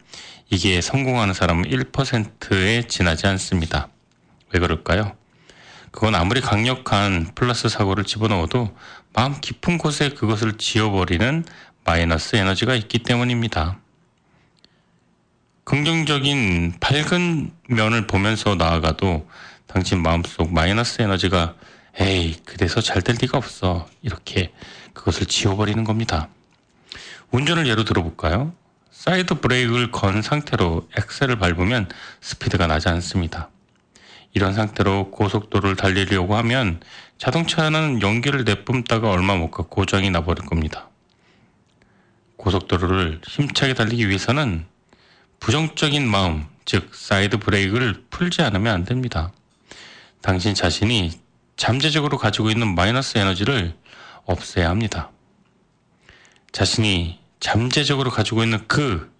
이게 성공하는 사람은 1%에 지나지 않습니다. 왜 그럴까요? 그건 아무리 강력한 플러스 사고를 집어넣어도 마음 깊은 곳에 그것을 지워버리는 마이너스 에너지가 있기 때문입니다. 긍정적인 밝은 면을 보면서 나아가도 당신 마음속 마이너스 에너지가 에이, 그래서 잘 될 리가 없어. 이렇게 그것을 지워버리는 겁니다. 운전을 예로 들어볼까요? 사이드 브레이크를 건 상태로 엑셀을 밟으면 스피드가 나지 않습니다. 이런 상태로 고속도로를 달리려고 하면 자동차는 연기를 내뿜다가 얼마 못 가 고장이 나버릴 겁니다. 고속도로를 힘차게 달리기 위해서는 부정적인 마음, 즉 사이드 브레이크를 풀지 않으면 안 됩니다. 당신 자신이 잠재적으로 가지고 있는 마이너스 에너지를 없애야 합니다. 자신이 잠재적으로 가지고 있는 그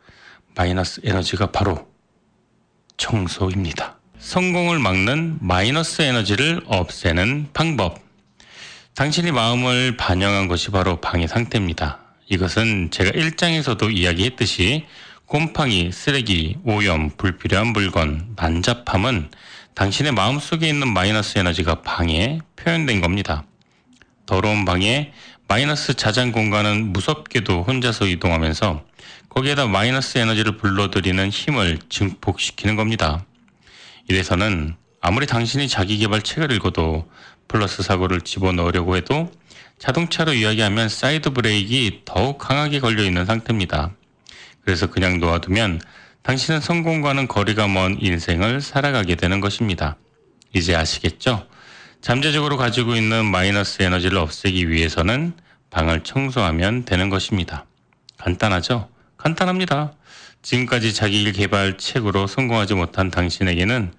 마이너스 에너지가 바로 청소입니다. 성공을 막는 마이너스 에너지를 없애는 방법. 당신이 마음을 반영한 것이 바로 방의 상태입니다. 이것은 제가 1장에서도 이야기했듯이 곰팡이, 쓰레기, 오염, 불필요한 물건, 난잡함은 당신의 마음속에 있는 마이너스 에너지가 방에 표현된 겁니다. 더러운 방에 마이너스 자장 공간은 무섭게도 혼자서 이동하면서 거기에다 마이너스 에너지를 불러들이는 힘을 증폭시키는 겁니다. 이래서는 아무리 당신이 자기 개발 책을 읽어도 플러스 사고를 집어넣으려고 해도 자동차로 이야기하면 사이드 브레이크가 더욱 강하게 걸려 있는 상태입니다. 그래서 그냥 놓아두면 당신은 성공과는 거리가 먼 인생을 살아가게 되는 것입니다. 이제 아시겠죠? 잠재적으로 가지고 있는 마이너스 에너지를 없애기 위해서는 방을 청소하면 되는 것입니다. 간단하죠? 간단합니다. 지금까지 자기 일 개발 책으로 성공하지 못한 당신에게는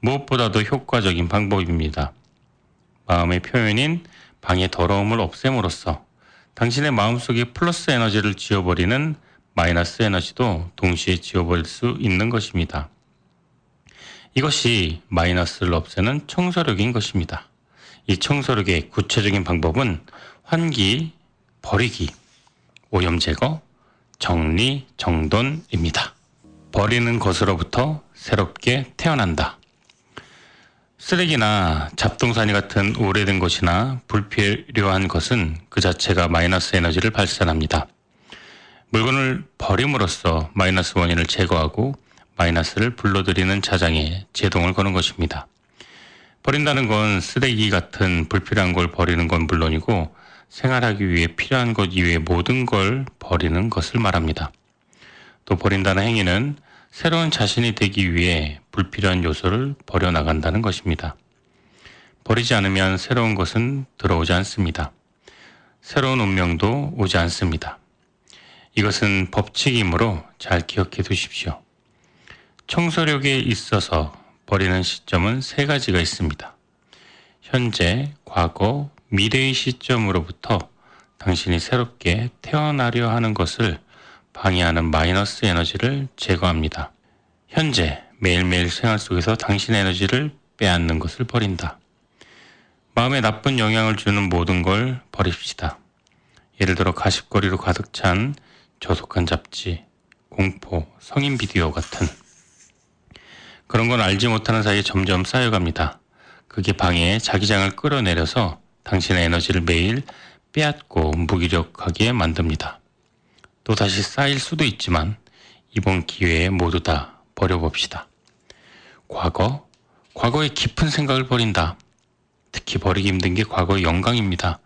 무엇보다도 효과적인 방법입니다. 마음의 표현인 방의 더러움을 없앰으로써 당신의 마음속에 플러스 에너지를 지워버리는 마이너스 에너지도 동시에 지워버릴 수 있는 것입니다. 이것이 마이너스를 없애는 청소력인 것입니다. 이 청소력의 구체적인 방법은 환기, 버리기, 오염 제거, 정리, 정돈입니다. 버리는 것으로부터 새롭게 태어난다. 쓰레기나 잡동사니 같은 오래된 것이나 불필요한 것은 그 자체가 마이너스 에너지를 발산합니다. 물건을 버림으로써 마이너스 원인을 제거하고 마이너스를 불러들이는 자장에 제동을 거는 것입니다. 버린다는 건 쓰레기 같은 불필요한 걸 버리는 건 물론이고 생활하기 위해 필요한 것 이외의 모든 걸 버리는 것을 말합니다. 또 버린다는 행위는 새로운 자신이 되기 위해 불필요한 요소를 버려나간다는 것입니다. 버리지 않으면 새로운 것은 들어오지 않습니다. 새로운 운명도 오지 않습니다. 이것은 법칙이므로 잘 기억해 두십시오. 청소력에 있어서 버리는 시점은 세 가지가 있습니다. 현재, 과거, 미래의 시점으로부터 당신이 새롭게 태어나려 하는 것을 방해하는 마이너스 에너지를 제거합니다. 현재, 매일매일 생활 속에서 당신의 에너지를 빼앗는 것을 버린다. 마음에 나쁜 영향을 주는 모든 걸 버립시다. 예를 들어 가십거리로 가득 찬 저속한 잡지, 공포, 성인 비디오 같은 그런 건 알지 못하는 사이에 점점 쌓여갑니다. 그게 방에 자기장을 끌어내려서 당신의 에너지를 매일 빼앗고 무기력하게 만듭니다. 또 다시 쌓일 수도 있지만 이번 기회에 모두 다 버려봅시다. 과거, 과거의 깊은 생각을 버린다. 특히 버리기 힘든 게 과거의 영광입니다.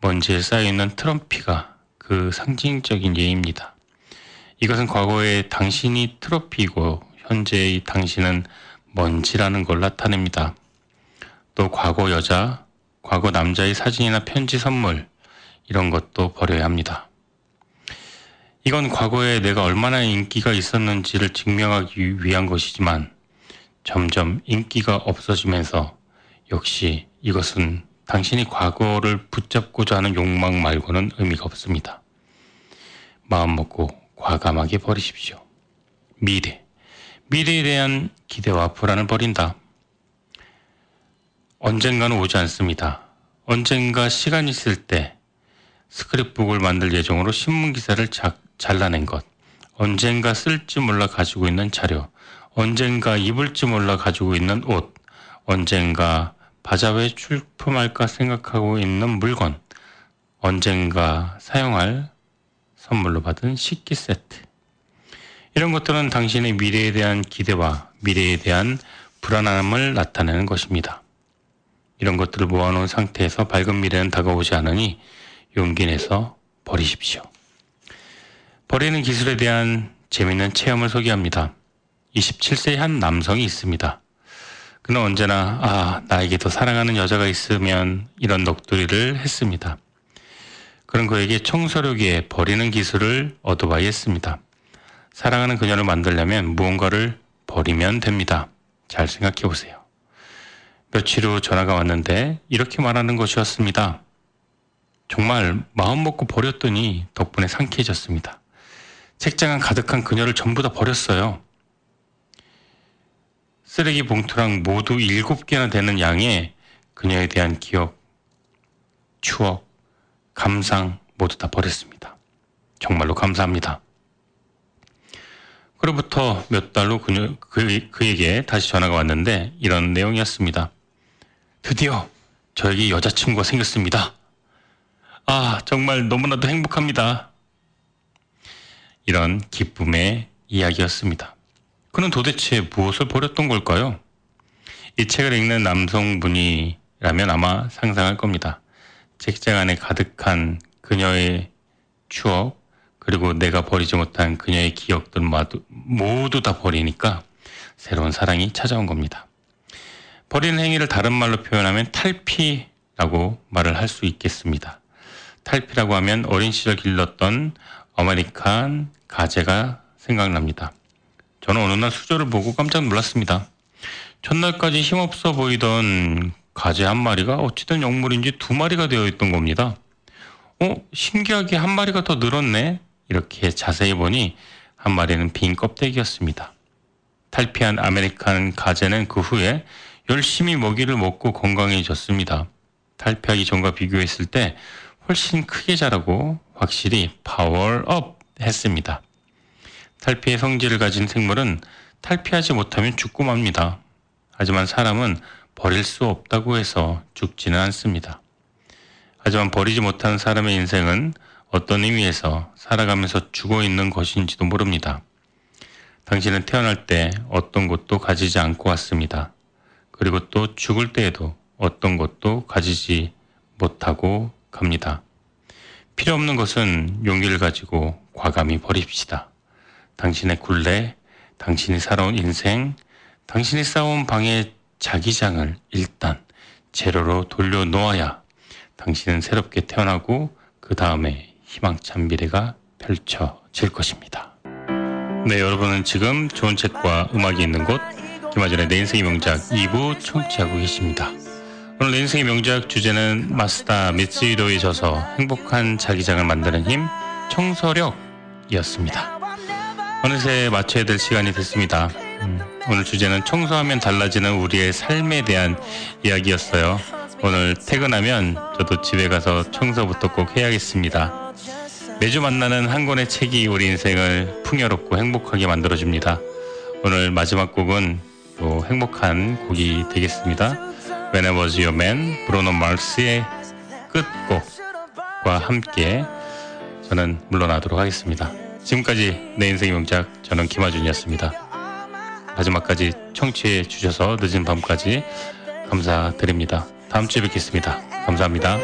먼지에 쌓여있는 트럼피가 그 상징적인 예입니다. 이것은 과거의 당신이 트로피이고 현재의 당신은 먼지라는 걸 나타냅니다. 또 과거 여자, 과거 남자의 사진이나 편지 선물 이런 것도 버려야 합니다. 이건 과거에 내가 얼마나 인기가 있었는지를 증명하기 위한 것이지만 점점 인기가 없어지면서 역시 이것은 당신이 과거를 붙잡고자 하는 욕망 말고는 의미가 없습니다. 마음 먹고 과감하게 버리십시오. 미래. 미래에 대한 기대와 불안을 버린다. 언젠가는 오지 않습니다. 언젠가 시간 있을 때 스크립북을 만들 예정으로 신문 기사를 자, 잘라낸 것, 언젠가 쓸지 몰라 가지고 있는 자료, 언젠가 입을지 몰라 가지고 있는 옷, 언젠가 바자회에 출품할까 생각하고 있는 물건, 언젠가 사용할 선물로 받은 식기 세트. 이런 것들은 당신의 미래에 대한 기대와 미래에 대한 불안함을 나타내는 것입니다. 이런 것들을 모아놓은 상태에서 밝은 미래는 다가오지 않으니 용기 내서 버리십시오. 버리는 기술에 대한 재미있는 체험을 소개합니다. 27세의 한 남성이 있습니다. 그는 언제나 아 나에게도 사랑하는 여자가 있으면 이런 넋두리를 했습니다. 그런 그에게 청소력에 버리는 기술을 얻어봐야 했습니다. 사랑하는 그녀를 만들려면 무언가를 버리면 됩니다. 잘 생각해 보세요. 며칠 후 전화가 왔는데 이렇게 말하는 것이었습니다. 정말 마음 먹고 버렸더니 덕분에 상쾌해졌습니다. 책장은 가득한 그녀를 전부 다 버렸어요. 쓰레기 봉투랑 모두 일곱 개나 되는 양의 그녀에 대한 기억, 추억, 감상 모두 다 버렸습니다. 정말로 감사합니다. 그로부터 몇 달 후 그녀, 그, 그에게 다시 전화가 왔는데 이런 내용이었습니다. 드디어 저에게 여자친구가 생겼습니다. 아, 정말 너무나도 행복합니다. 이런 기쁨의 이야기였습니다. 그는 도대체 무엇을 버렸던 걸까요? 이 책을 읽는 남성분이라면 아마 상상할 겁니다. 책장 안에 가득한 그녀의 추억, 그리고 내가 버리지 못한 그녀의 기억들 모두 다 버리니까 새로운 사랑이 찾아온 겁니다. 버리는 행위를 다른 말로 표현하면 탈피라고 말을 할 수 있겠습니다. 탈피라고 하면 어린 시절 길렀던 American 가재가 생각납니다. 저는 어느 날 수조를 보고 깜짝 놀랐습니다. 전날까지 힘없어 보이던 가재 한 마리가 어찌된 영문인지 두 마리가 되어 있던 겁니다. 어, 신기하게 한 마리가 더 늘었네? 이렇게 자세히 보니 한 마리는 빈 껍데기였습니다. 탈피한 American 가재는 그 후에 열심히 먹이를 먹고 건강해졌습니다. 탈피하기 전과 비교했을 때 훨씬 크게 자라고 확실히 파워업 했습니다. 탈피의 성질을 가진 생물은 탈피하지 못하면 죽고 맙니다. 하지만 사람은 버릴 수 없다고 해서 죽지는 않습니다. 하지만 버리지 못한 사람의 인생은 어떤 의미에서 살아가면서 죽어 있는 것인지도 모릅니다. 당신은 태어날 때 어떤 것도 가지지 않고 왔습니다. 그리고 또 죽을 때에도 어떤 것도 가지지 못하고 갑니다. 필요 없는 것은 용기를 가지고 과감히 버립시다. 당신의 굴레, 당신이 살아온 인생, 당신이 쌓아온 방의 자기장을 일단 재료로 돌려놓아야 당신은 새롭게 태어나고 그 다음에 희망찬 미래가 펼쳐질 것입니다. 네, 여러분은 지금 좋은 책과 음악이 있는 곳 김하준의 내 인생의 명작 2부 청취하고 계십니다. 오늘 내 인생의 명작 주제는 마스다 미츠이로에 져서 행복한 자기장을 만드는 힘 청소력이었습니다. 어느새 마쳐야 될 시간이 됐습니다. 음, 오늘 주제는 청소하면 달라지는 우리의 삶에 대한 이야기였어요. 오늘 퇴근하면 저도 집에 가서 청소부터 꼭 해야겠습니다. 매주 만나는 한 권의 책이 우리 인생을 풍요롭고 행복하게 만들어줍니다. 오늘 마지막 곡은 또 행복한 곡이 되겠습니다. When I Was Your Man, 브로노 마르스의 끝곡과 함께 저는 물러나도록 하겠습니다. 지금까지 내 인생의 명작 저는 김하준이었습니다. 마지막까지 청취해 주셔서 늦은 밤까지 감사드립니다. 다음 주에 뵙겠습니다. 감사합니다.